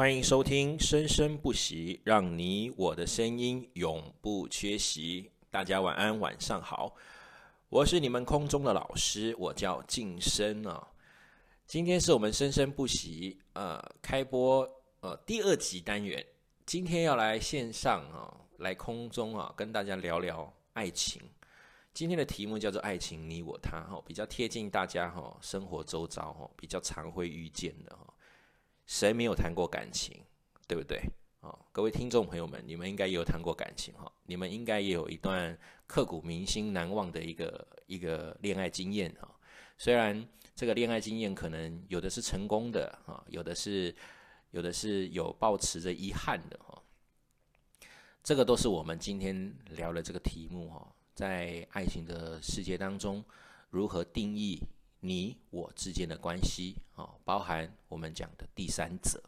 欢迎收听《生生不息》，让你我的声音永不缺席。大家晚安，晚上好，我是你们空中的老师，我叫晋生啊。今天是我们《生生不息》呃开播呃第二集单元，今天要来线上啊，来空中啊，跟大家聊聊爱情。今天的题目叫做“爱情你我他”哈，比较贴近大家哈生活周遭哈，比较常会遇见的哈。谁没有谈过感情，对不对？啊，各位听众朋友们，你们应该也有谈过感情哈，你们应该也有一段刻骨铭心、难忘的一个一个恋爱经验哈。虽然这个恋爱经验可能有的是成功的哈，有的是有的是有抱持着遗憾的哈。这个都是我们今天聊的这个题目哈，在爱情的世界当中，如何定义？你我之间的关系，哦，包含我们讲的第三者，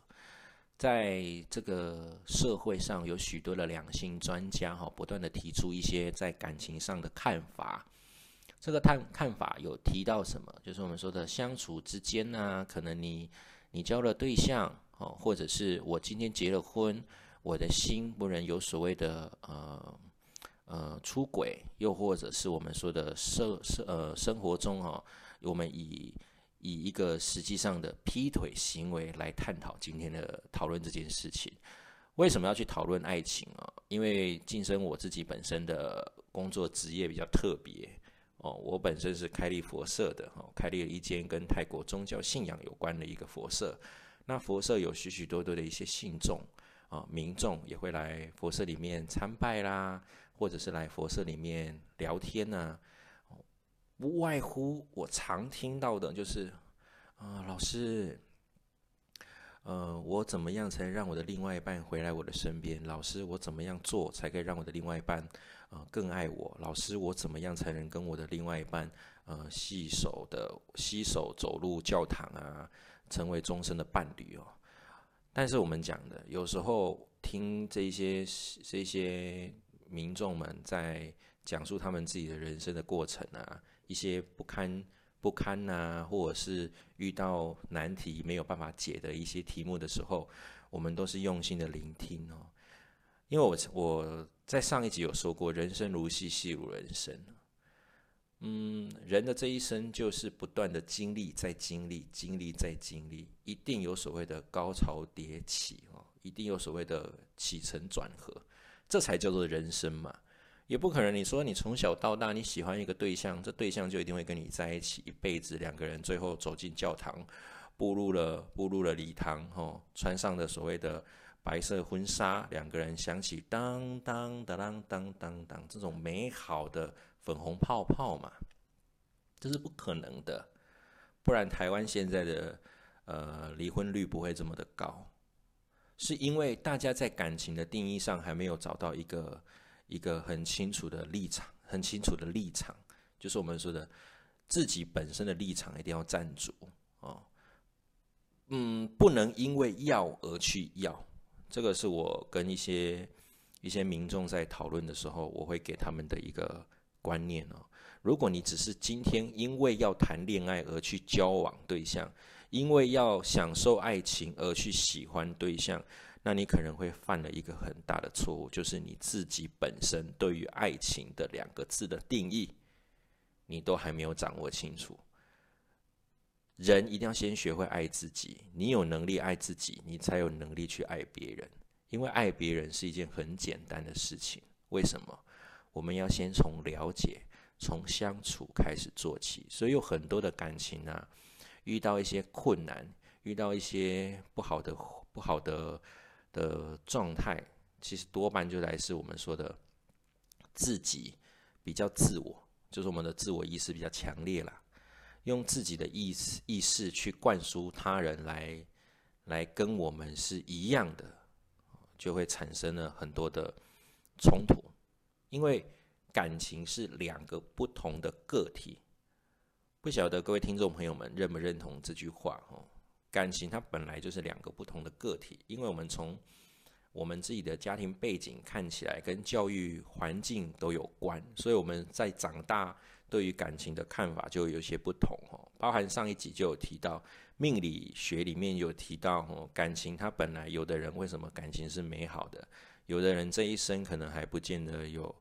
在这个社会上有许多的两性专家，哈，不断的提出一些在感情上的看法。这个看看法有提到什么？就是我们说的相处之间呢，可能你你交了对象，哦，或者是我今天结了婚，我的心不能有所谓的呃呃出轨，又或者是我们说的生生呃生活中哈。我们以以一个实际上的劈腿行为来探讨今天的讨论这件事情。为什么要去讨论爱情啊？因为晋升我自己本身的工作职业比较特别哦，我本身是开立佛社的哦，开立了一间跟泰国宗教信仰有关的一个佛社。那佛社有许许多多的一些信众啊，民众也会来佛社里面参拜啦，或者是来佛社里面聊天呐。不外乎我常听到的就是，啊，老师，呃，我怎么样才能让我的另外一半回来我的身边？老师，我怎么样做才可以让我的另外一半，呃，更爱我？老师，我怎么样才能跟我的另外一半，呃，携手的携手走入教堂啊，成为终身的伴侣哦？但是我们讲的，有时候听这些这些民众们在讲述他们自己的人生的过程啊。一些不堪不堪呐，或者是遇到难题没有办法解的一些题目的时候，我们都是用心的聆听哦。因为我我在上一集有说过，人生如戏，戏如人生。嗯，人的这一生就是不断的经历，再经历，经历再经历，一定有所谓的高潮迭起哦，一定有所谓的起承转合，这才叫做人生嘛。也不可能，你说你从小到大你喜欢一个对象，这对象就一定会跟你在一起一辈子。两个人最后走进教堂，步入了步入了礼堂，吼，穿上的所谓的白色婚纱，两个人响起当当当当当当当这种美好的粉红泡泡嘛，这是不可能的。不然台湾现在的呃离婚率不会这么的高，是因为大家在感情的定义上还没有找到一个。一个很清楚的立场，很清楚的立场，就是我们说的自己本身的立场一定要站住哦。嗯，不能因为要而去要，这个是我跟一些一些民众在讨论的时候，我会给他们的一个观念哦。如果你只是今天因为要谈恋爱而去交往对象，因为要享受爱情而去喜欢对象。那你可能会犯了一个很大的错误，就是你自己本身对于爱情的两个字的定义，你都还没有掌握清楚。人一定要先学会爱自己，你有能力爱自己，你才有能力去爱别人。因为爱别人是一件很简单的事情。为什么？我们要先从了解、从相处开始做起。所以有很多的感情啊，遇到一些困难，遇到一些不好的、不好的。的状态其实多半就来自我们说的自己比较自我，就是我们的自我意识比较强烈啦，用自己的意识意识去灌输他人来来跟我们是一样的，就会产生了很多的冲突，因为感情是两个不同的个体，不晓得各位听众朋友们认不认同这句话哦？感情它本来就是两个不同的个体，因为我们从我们自己的家庭背景看起来跟教育环境都有关，所以我们在长大对于感情的看法就有些不同哦。包含上一集就有提到，命理学里面有提到哦，感情它本来有的人为什么感情是美好的，有的人这一生可能还不见得有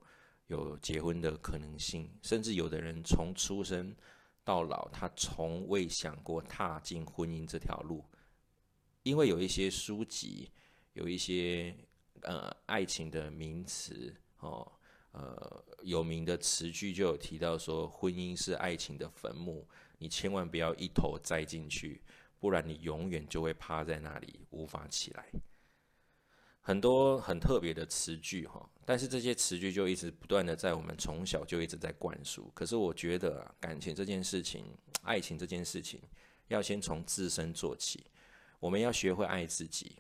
有结婚的可能性，甚至有的人从出生到老，他从未想过踏进婚姻这条路，因为有一些书籍，有一些呃爱情的名词哦。呃，有名的词句就有提到说，婚姻是爱情的坟墓，你千万不要一头栽进去，不然你永远就会趴在那里无法起来。很多很特别的词句哈，但是这些词句就一直不断的在我们从小就一直在灌输。可是我觉得感情这件事情，爱情这件事情，要先从自身做起，我们要学会爱自己。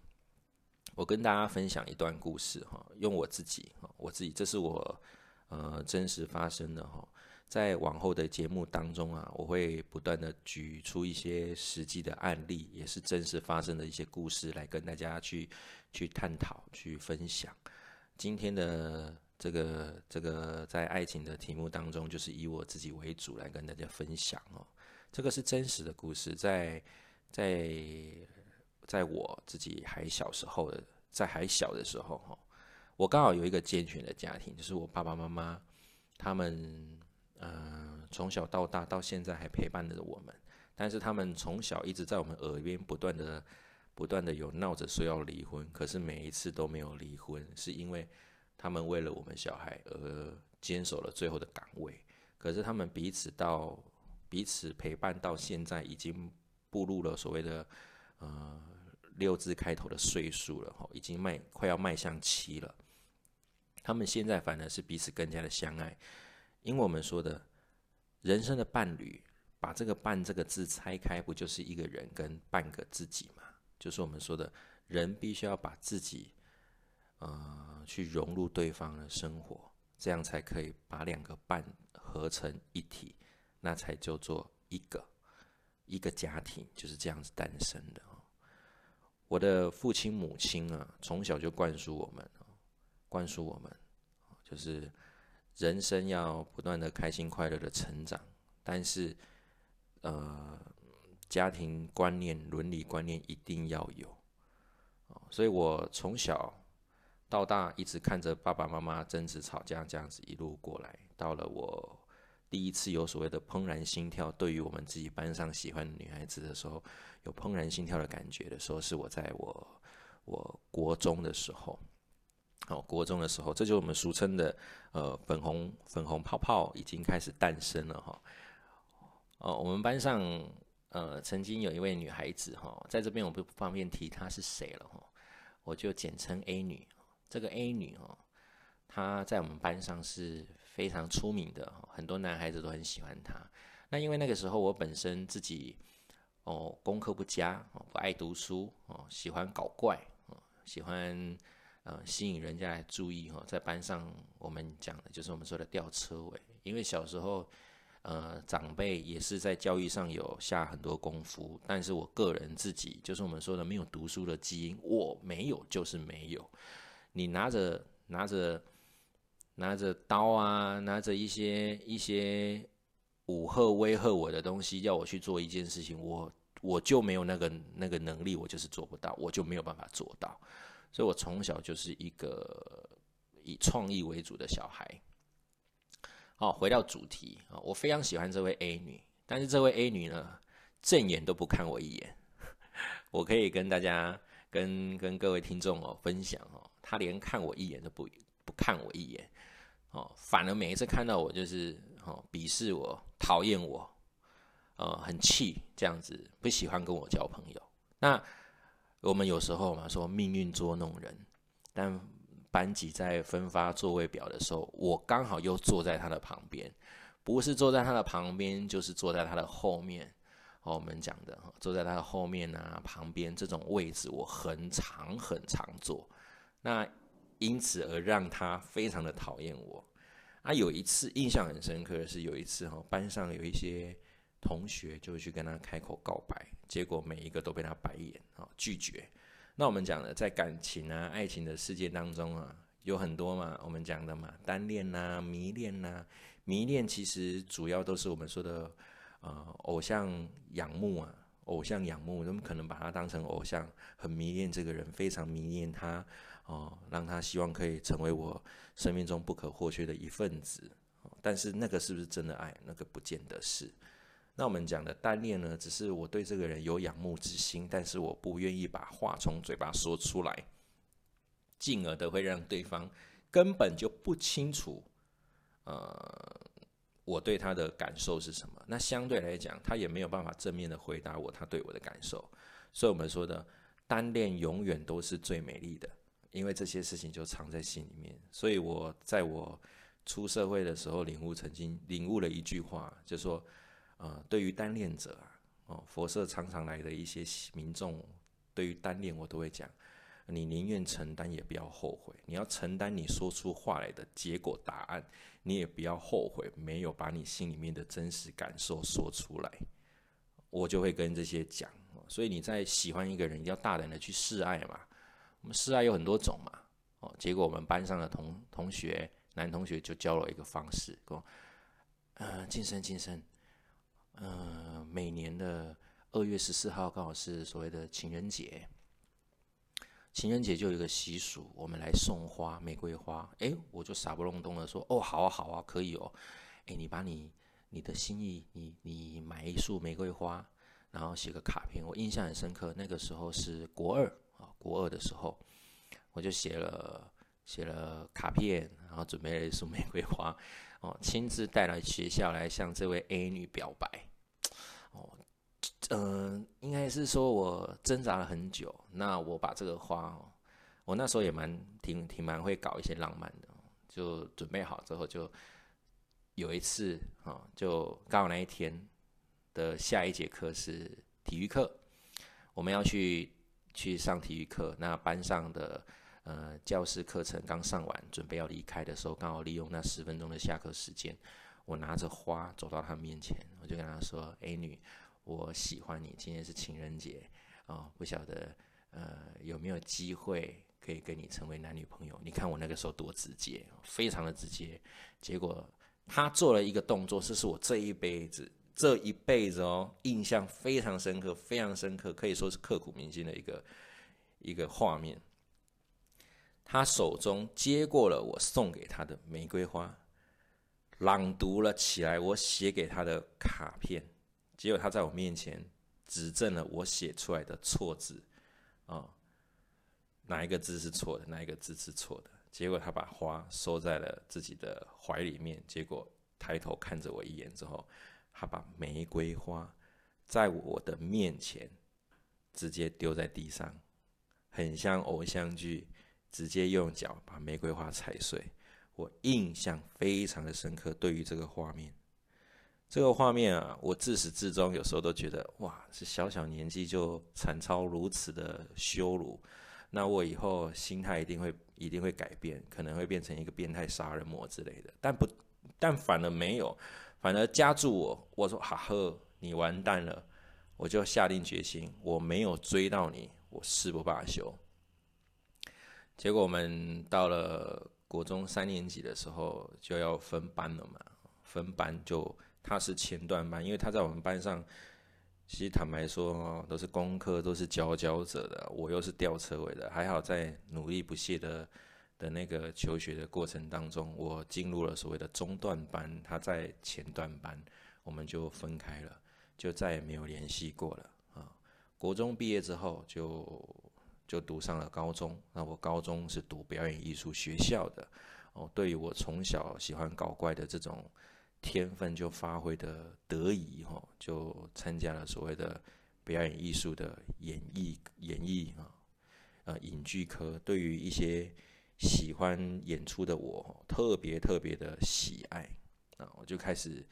我跟大家分享一段故事哈，用我自己哈，我自己这是我呃真实发生的哈，在往后的节目当中啊，我会不断的举出一些实际的案例，也是真实发生的一些故事来跟大家去去探讨、去分享。今天的这个这个在爱情的题目当中，就是以我自己为主来跟大家分享哦。这个是真实的故事，在在。在我自己还小时候的，在还小的时候哈，我刚好有一个健全的家庭，就是我爸爸妈妈他们，嗯，从小到大到现在还陪伴着我们。但是他们从小一直在我们耳边不断的、不断的有闹着说要离婚，可是每一次都没有离婚，是因为他们为了我们小孩而坚守了最后的岗位。可是他们彼此到彼此陪伴到现在，已经步入了所谓的，呃。六字开头的岁数了，哈，已经迈快要迈向七了。他们现在反而是彼此更加的相爱，因为我们说的人生的伴侣，把这个“伴”这个字拆开，不就是一个人跟半个自己嘛？就是我们说的人必须要把自己，呃，去融入对方的生活，这样才可以把两个半合成一体，那才叫做一个一个家庭，就是这样子诞生的。我的父亲母亲啊，从小就灌输我们，灌输我们，就是人生要不断的开心快乐的成长，但是，呃，家庭观念、伦理观念一定要有，所以我从小到大一直看着爸爸妈妈争执吵架这样子一路过来，到了我。第一次有所谓的怦然心跳，对于我们自己班上喜欢的女孩子的时候，有怦然心跳的感觉的时候，是我在我我国中的时候，好，国中的时候，这就是我们俗称的呃粉红粉红泡泡已经开始诞生了哈。哦，我们班上呃曾经有一位女孩子哈，在这边我不方便提她是谁了哈，我就简称 A 女。这个 A 女哦，她在我们班上是。非常出名的，很多男孩子都很喜欢她。那因为那个时候我本身自己哦功课不佳哦不爱读书哦喜欢搞怪哦喜欢呃吸引人家来注意哈，在班上我们讲的就是我们说的吊车尾。因为小时候呃长辈也是在教育上有下很多功夫，但是我个人自己就是我们说的没有读书的基因，我没有就是没有。你拿着拿着。拿着刀啊，拿着一些一些武吓威吓我的东西，要我去做一件事情，我我就没有那个那个能力，我就是做不到，我就没有办法做到。所以我从小就是一个以创意为主的小孩。好，回到主题啊，我非常喜欢这位 A 女，但是这位 A 女呢，正眼都不看我一眼。我可以跟大家跟跟各位听众哦分享哦，她连看我一眼都不不看我一眼。哦，反而每一次看到我就是哦鄙视我、讨厌我，呃很气这样子，不喜欢跟我交朋友。那我们有时候嘛说命运捉弄人，但班级在分发座位表的时候，我刚好又坐在他的旁边，不是坐在他的旁边，就是坐在他的后面。哦，我们讲的坐在他的后面啊旁边这种位置，我很常很常坐。那因此而让他非常的讨厌我。啊，有一次印象很深刻的是，有一次哈，班上有一些同学就去跟他开口告白，结果每一个都被他白眼啊拒绝。那我们讲的在感情啊、爱情的世界当中啊，有很多嘛，我们讲的嘛，单恋呐，迷恋呐，迷恋其实主要都是我们说的，呃，偶像仰慕啊，偶像仰慕，我们可能把他当成偶像，很迷恋这个人，非常迷恋他，哦，让他希望可以成为我生命中不可或缺的一份子。但是那个是不是真的爱？那个不见得是。那我们讲的单恋呢，只是我对这个人有仰慕之心，但是我不愿意把话从嘴巴说出来。进而的会让对方根本就不清楚，呃，我对他的感受是什么。那相对来讲，他也没有办法正面的回答我他对我的感受。所以，我们说的单恋永远都是最美丽的，因为这些事情就藏在心里面。所以我在我出社会的时候，领悟曾经领悟了一句话，就说，呃，对于单恋者啊，哦，佛社常常来的一些民众，对于单恋我都会讲。你宁愿承担，也不要后悔。你要承担你说出话来的结果答案，你也不要后悔没有把你心里面的真实感受说出来。我就会跟这些讲，所以你在喜欢一个人，要大胆的去示爱嘛。我们示爱有很多种嘛。哦，结果我们班上的同同学，男同学就教了一个方式，说：“嗯，晋升晋升，嗯，每年的二月十四号刚好是所谓的情人节。”情人节就有一个习俗，我们来送花，玫瑰花。哎，我就傻不隆咚的说：“哦，好啊，好啊，可以哦。”哎，你把你你的心意，你你买一束玫瑰花，然后写个卡片。我印象很深刻，那个时候是国二啊，国二的时候，我就写了写了卡片，然后准备了一束玫瑰花，哦，亲自带来学校来向这位 A 女表白。嗯，应该是说我挣扎了很久。那我把这个花，我那时候也蛮挺挺蛮会搞一些浪漫的，就准备好之后，就有一次啊，就刚好那一天的下一节课是体育课，我们要去去上体育课。那班上的呃教室课程刚上完，准备要离开的时候，刚好利用那十分钟的下课时间，我拿着花走到他面前，我就跟他说：“A 女。”我喜欢你，今天是情人节啊，不晓得呃有没有机会可以跟你成为男女朋友？你看我那个时候多直接，非常的直接。结果他做了一个动作，这是我这一辈子这一辈子哦印象非常深刻，非常深刻，可以说是刻骨铭心的一个一个画面。他手中接过了我送给他的玫瑰花，朗读了起来我写给他的卡片。结果他在我面前指正了我写出来的错字，啊，哪一个字是错的，哪一个字是错的？结果他把花收在了自己的怀里面，结果抬头看着我一眼之后，他把玫瑰花在我的面前直接丢在地上，很像偶像剧，直接用脚把玫瑰花踩碎。我印象非常的深刻，对于这个画面。这个画面啊，我自始至终有时候都觉得，哇，是小小年纪就惨遭如此的羞辱，那我以后心态一定会一定会改变，可能会变成一个变态杀人魔之类的。但不，但反而没有，反而加注我，我说哈呵，你完蛋了，我就下定决心，我没有追到你，我誓不罢休。结果我们到了国中三年级的时候就要分班了嘛，分班就。他是前段班，因为他在我们班上，其实坦白说，都是功课都是佼佼者的，我又是吊车尾的。还好在努力不懈的的那个求学的过程当中，我进入了所谓的中段班，他在前段班，我们就分开了，就再也没有联系过了啊。国中毕业之后，就就读上了高中。那我高中是读表演艺术学校的哦。对于我从小喜欢搞怪的这种。天分就发挥的得宜哈，就参加了所谓的表演艺术的演艺演艺啊，呃，影剧科。对于一些喜欢演出的我，特别特别的喜爱啊，我就开始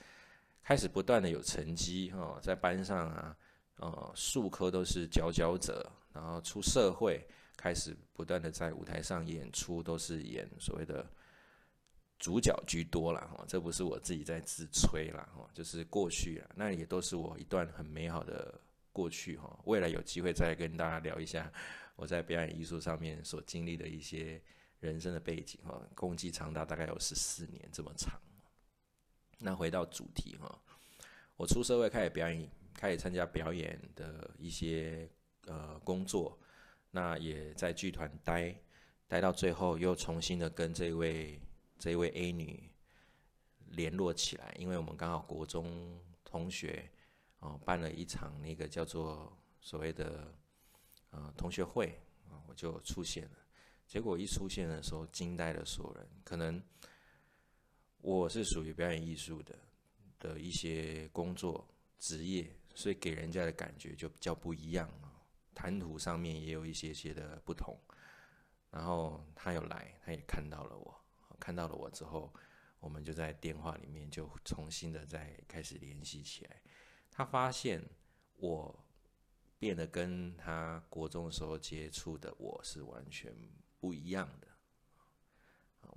开始不断的有成绩哈，在班上啊，呃，数科都是佼佼者，然后出社会开始不断的在舞台上演出，都是演所谓的。主角居多了哈，这不是我自己在自吹了哈，就是过去了，那也都是我一段很美好的过去哈。未来有机会再跟大家聊一下我在表演艺术上面所经历的一些人生的背景哈，共计长达大概有十四年这么长。那回到主题哈，我出社会开始表演，开始参加表演的一些呃工作，那也在剧团待，待到最后又重新的跟这位这位 A 女联络起来，因为我们刚好国中同学哦办了一场那个叫做所谓的呃同学会啊，我就出现了，结果一出现的时候惊呆了所有人，可能。我是属于表演艺术的的一些工作职业，所以给人家的感觉就比较不一样啊，谈吐上面也有一些些的不同。然后他有来，他也看到了我，看到了我之后，我们就在电话里面就重新的再开始联系起来。他发现我变得跟他国中的时候接触的我是完全不一样的，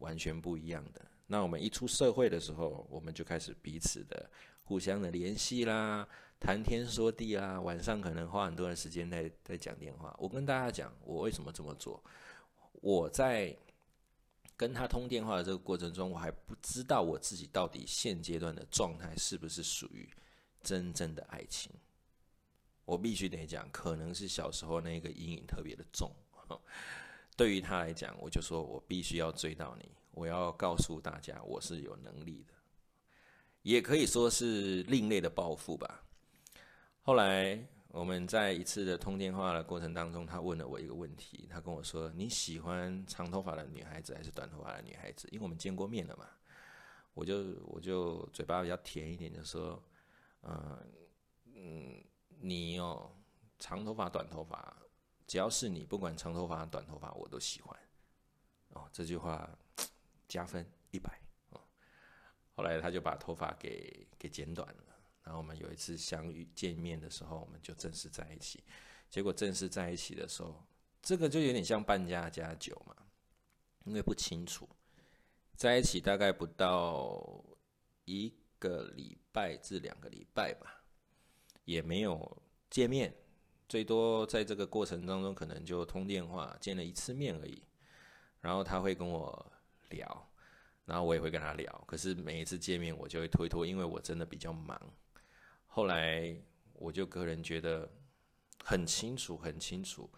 完全不一样的。那我们一出社会的时候，我们就开始彼此的互相的联系啦，谈天说地啦，晚上可能花很多的时间在在讲电话。我跟大家讲，我为什么这么做？我在跟他通电话的这个过程中，我还不知道我自己到底现阶段的状态是不是属于真正的爱情。我必须得讲，可能是小时候那个阴影特别的重。对于他来讲，我就说我必须要追到你。我要告诉大家，我是有能力的，也可以说是另类的报复吧。后来我们在一次的通电话的过程当中，他问了我一个问题，他跟我说：“你喜欢长头发的女孩子还是短头发的女孩子？”因为我们见过面了嘛，我就我就嘴巴比较甜一点，就说：“嗯嗯，你哦，长头发短头发，只要是你，不管长头发短头发，我都喜欢。”哦，这句话。加分一百哦，后来他就把头发给给剪短了，然后我们有一次相遇见面的时候，我们就正式在一起。结果正式在一起的时候，这个就有点像半家家酒嘛，因为不清楚，在一起大概不到一个礼拜至两个礼拜吧，也没有见面，最多在这个过程当中可能就通电话见了一次面而已，然后他会跟我。聊，然后我也会跟他聊，可是每一次见面我就会推脱，因为我真的比较忙。后来我就个人觉得很清楚，很清楚，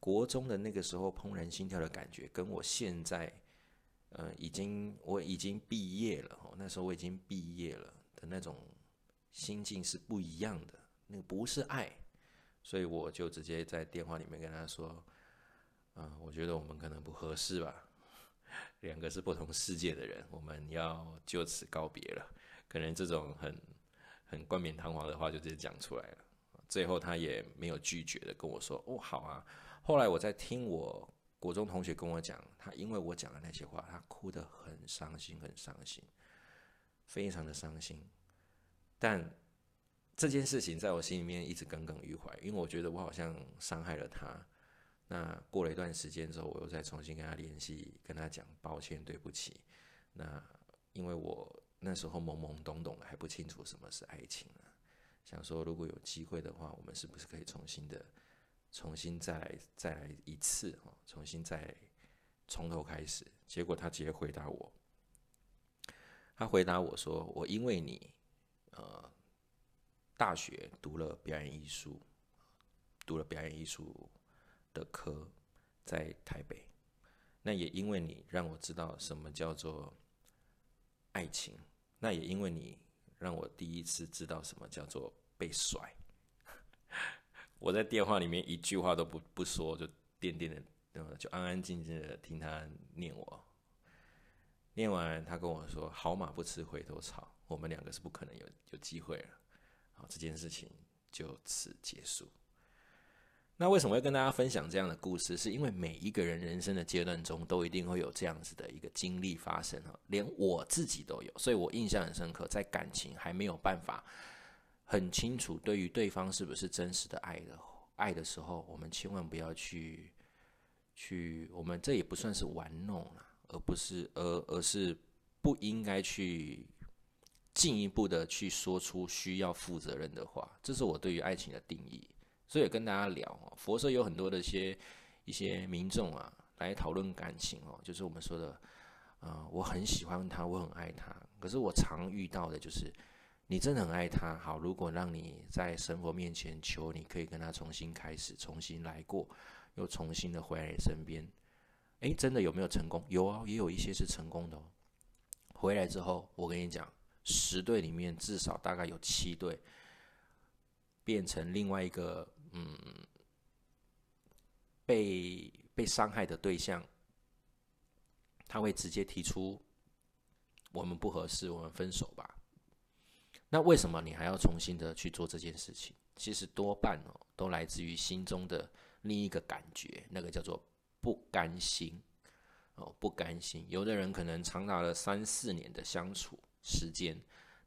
国中的那个时候怦然心跳的感觉，跟我现在，呃，已经我已经毕业了，那时候我已经毕业了的那种心境是不一样的，那个不是爱，所以我就直接在电话里面跟他说，啊，我觉得我们可能不合适吧。两个是不同世界的人，我们要就此告别了。可能这种很很冠冕堂皇的话就直接讲出来了。最后他也没有拒绝的跟我说：“哦，好啊。”后来我在听我国中同学跟我讲，他因为我讲的那些话，他哭得很伤心，很伤心，非常的伤心。但这件事情在我心里面一直耿耿于怀，因为我觉得我好像伤害了他。那过了一段时间之后，我又再重新跟他联系，跟他讲抱歉，对不起。那因为我那时候懵懵懂懂的，还不清楚什么是爱情啊，想说如果有机会的话，我们是不是可以重新的、重新再来、再来一次哦，重新再从头开始。结果他直接回答我，他回答我说：“我因为你，呃，大学读了表演艺术，读了表演艺术。”的科在台北，那也因为你让我知道什么叫做爱情，那也因为你让我第一次知道什么叫做被甩。我在电话里面一句话都不不说，就点点的，就安安静静的听他念我。念完，他跟我说：“好马不吃回头草，我们两个是不可能有有机会了。”好，这件事情就此结束。那为什么会跟大家分享这样的故事？是因为每一个人人生的阶段中都一定会有这样子的一个经历发生哈，连我自己都有，所以我印象很深刻。在感情还没有办法很清楚对于对方是不是真实的爱的爱的时候，我们千万不要去去，我们这也不算是玩弄了，而不是而而是不应该去进一步的去说出需要负责任的话。这是我对于爱情的定义。所以跟大家聊，佛社有很多的一些一些民众啊，来讨论感情哦，就是我们说的，呃，我很喜欢他，我很爱他。可是我常遇到的就是，你真的很爱他，好，如果让你在神佛面前求，你可以跟他重新开始，重新来过，又重新的回来身边。诶，真的有没有成功？有啊，也有一些是成功的哦。回来之后，我跟你讲，十对里面至少大概有七对变成另外一个，嗯，被被伤害的对象，他会直接提出我们不合适，我们分手吧。那为什么你还要重新的去做这件事情？其实多半哦，都来自于心中的另一个感觉，那个叫做。不甘心哦，不甘心。有的人可能长达了三四年的相处时间，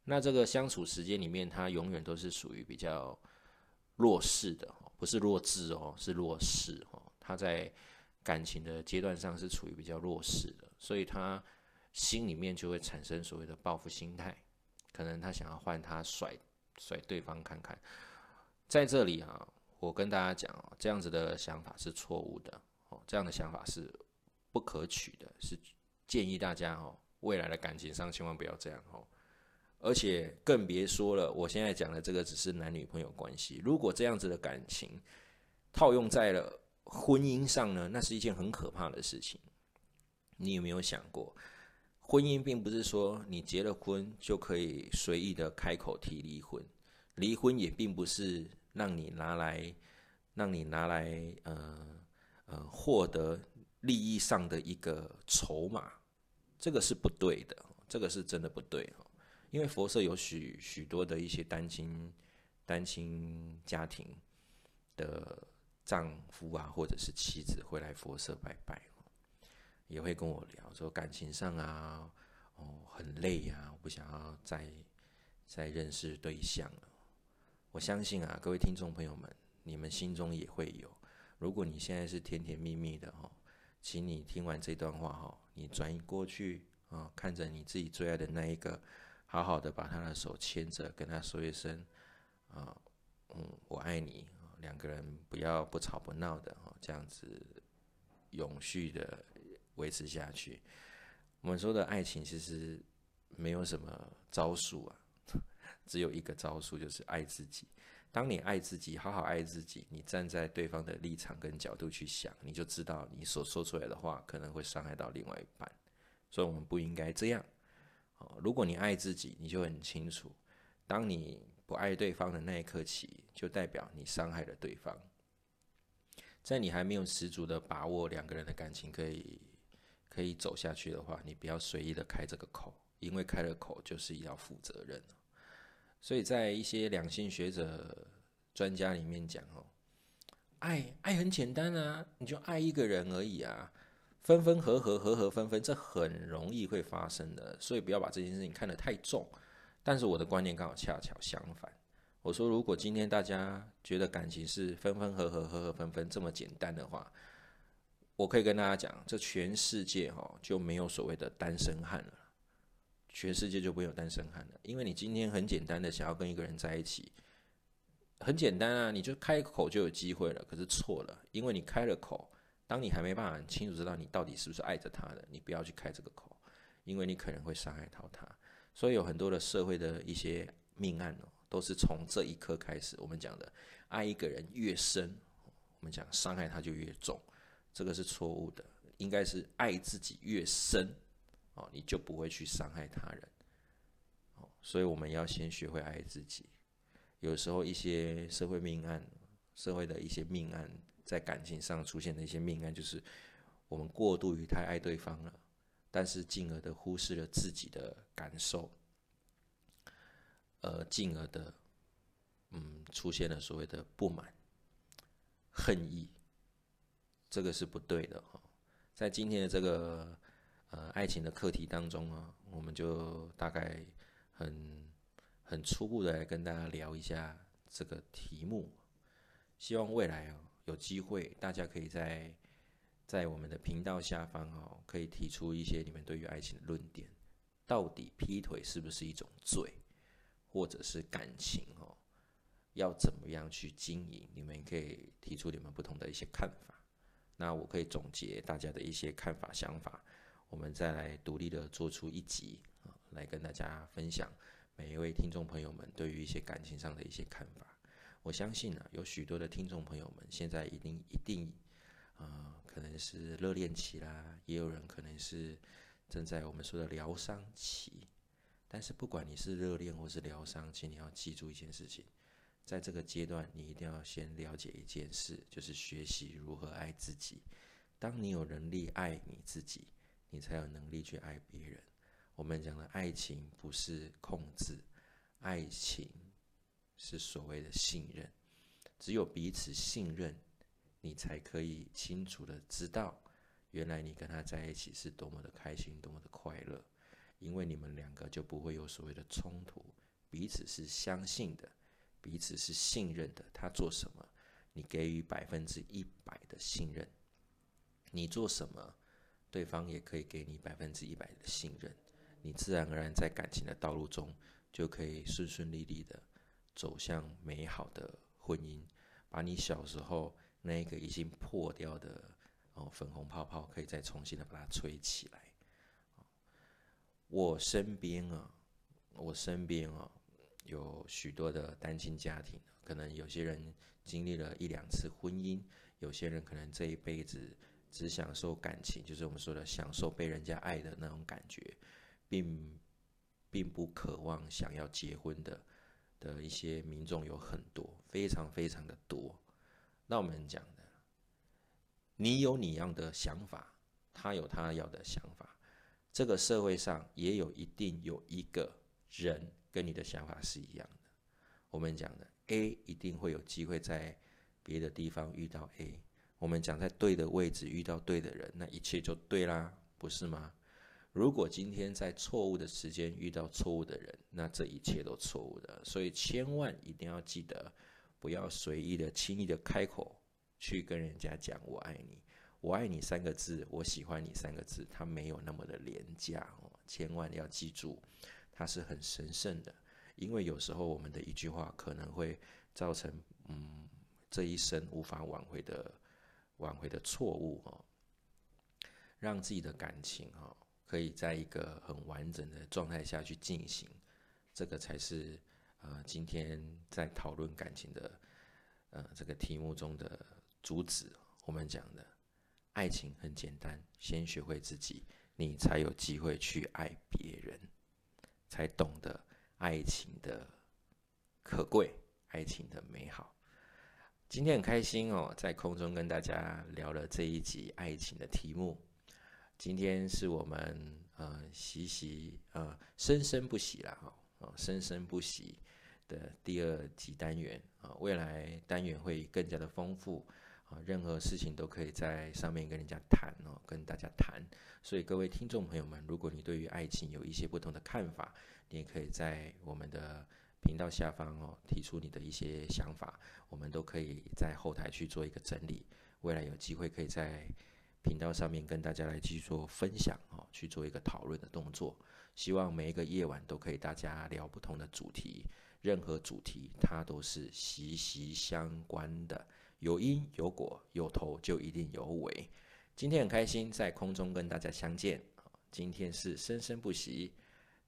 那这个相处时间里面，他永远都是属于比较弱势的，不是弱智哦，是弱势哦。他在感情的阶段上是处于比较弱势的，所以他心里面就会产生所谓的报复心态，可能他想要换他甩甩对方看看。在这里啊，我跟大家讲哦，这样子的想法是错误的。哦，这样的想法是不可取的，是建议大家哦，未来的感情上千万不要这样哦，而且更别说了，我现在讲的这个只是男女朋友关系，如果这样子的感情套用在了婚姻上呢，那是一件很可怕的事情。你有没有想过，婚姻并不是说你结了婚就可以随意的开口提离婚，离婚也并不是让你拿来让你拿来呃。呃，获得利益上的一个筹码，这个是不对的，这个是真的不对哈。因为佛社有许许多的一些单亲单亲家庭的丈夫啊，或者是妻子会来佛社拜拜，也会跟我聊说感情上啊，哦很累呀，我不想要再再认识对象了。我相信啊，各位听众朋友们，你们心中也会有。如果你现在是甜甜蜜蜜的哈，请你听完这段话哈，你转移过去啊，看着你自己最爱的那一个，好好的把他的手牵着，跟他说一声啊，嗯，我爱你。两个人不要不吵不闹的哈，这样子永续的维持下去。我们说的爱情其实没有什么招数啊，只有一个招数，就是爱自己。当你爱自己，好好爱自己，你站在对方的立场跟角度去想，你就知道你所说出来的话可能会伤害到另外一半，所以我们不应该这样。如果你爱自己，你就很清楚，当你不爱对方的那一刻起，就代表你伤害了对方。在你还没有十足的把握两个人的感情可以可以走下去的话，你不要随意的开这个口，因为开了口就是要负责任。所以在一些两性学者、专家里面讲哦，爱爱很简单啊，你就爱一个人而已啊，分分合合、合合分分，这很容易会发生的。所以不要把这件事情看得太重。但是我的观念刚好恰巧相反，我说如果今天大家觉得感情是分分合合、合合分分这么简单的话，我可以跟大家讲，这全世界哈就没有所谓的单身汉了。全世界就不会有单身汉了，因为你今天很简单的想要跟一个人在一起，很简单啊，你就开口就有机会了。可是错了，因为你开了口，当你还没办法清楚知道你到底是不是爱着他的，你不要去开这个口，因为你可能会伤害到他。所以有很多的社会的一些命案哦，都是从这一刻开始。我们讲的爱一个人越深，我们讲伤害他就越重，这个是错误的，应该是爱自己越深。哦，你就不会去伤害他人。哦，所以我们要先学会爱自己。有时候一些社会命案，社会的一些命案，在感情上出现的一些命案，就是我们过度于太爱对方了，但是进而的忽视了自己的感受，而进而的，嗯，出现了所谓的不满、恨意，这个是不对的哈。在今天的这个。呃，爱情的课题当中啊，我们就大概很很初步的来跟大家聊一下这个题目。希望未来啊有机会，大家可以在在我们的频道下方哦，可以提出一些你们对于爱情的论点。到底劈腿是不是一种罪，或者是感情哦，要怎么样去经营？你们可以提出你们不同的一些看法。那我可以总结大家的一些看法、想法，我们再来独立的做出一集啊，来跟大家分享每一位听众朋友们对于一些感情上的一些看法。我相信呢，有许多的听众朋友们现在一定一定，啊，可能是热恋期啦，也有人可能是正在我们说的疗伤期。但是不管你是热恋或是疗伤，请你要记住一件事情。在这个阶段，你一定要先了解一件事，就是学习如何爱自己。当你有能力爱你自己，你才有能力去爱别人。我们讲的爱情不是控制，爱情是所谓的信任。只有彼此信任，你才可以清楚的知道，原来你跟他在一起是多么的开心，多么的快乐。因为你们两个就不会有所谓的冲突，彼此是相信的。彼此是信任的，他做什么，你给予百分之一百的信任；你做什么，对方也可以给你百分之一百的信任。你自然而然在感情的道路中，就可以顺顺利利的走向美好的婚姻，把你小时候那个已经破掉的哦粉红泡泡，可以再重新的把它吹起来。我身边啊，我身边啊。有许多的单亲家庭，可能有些人经历了一两次婚姻，有些人可能这一辈子只享受感情，就是我们说的享受被人家爱的那种感觉，并并不渴望想要结婚的的一些民众有很多，非常非常的多。那我们讲的，你有你样的想法，他有他要的想法，这个社会上也有一定有一个人。跟你的想法是一样的。我们讲的 A 一定会有机会在别的地方遇到 A。我们讲在对的位置遇到对的人，那一切就对啦，不是吗？如果今天在错误的时间遇到错误的人，那这一切都错误的。所以千万一定要记得，不要随意的、轻易的开口去跟人家讲“我爱你”。我爱你三个字，我喜欢你三个字，它没有那么的廉价哦。千万要记住。它是很神圣的，因为有时候我们的一句话可能会造成嗯这一生无法挽回的挽回的错误哦，让自己的感情哈可以在一个很完整的状态下去进行，这个才是呃今天在讨论感情的呃这个题目中的主旨。我们讲的爱情很简单，先学会自己，你才有机会去爱别人。才懂得爱情的可贵，爱情的美好。今天很开心哦，在空中跟大家聊了这一集爱情的题目。今天是我们呃习习呃生生不息啦哈，哦生生不息的第二集单元啊，未来单元会更加的丰富。啊，任何事情都可以在上面跟人家谈哦，跟大家谈。所以各位听众朋友们，如果你对于爱情有一些不同的看法，你也可以在我们的频道下方哦提出你的一些想法，我们都可以在后台去做一个整理。未来有机会可以在频道上面跟大家来去做分享哦，去做一个讨论的动作。希望每一个夜晚都可以大家聊不同的主题，任何主题它都是息息相关的。有因有果，有头就一定有尾。今天很开心在空中跟大家相见今天是生生不息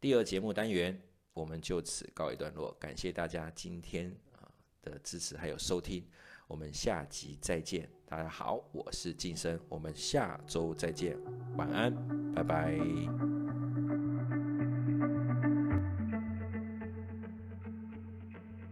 第二节目单元，我们就此告一段落。感谢大家今天啊的支持还有收听，我们下集再见。大家好，我是晋生，我们下周再见，晚安，拜拜。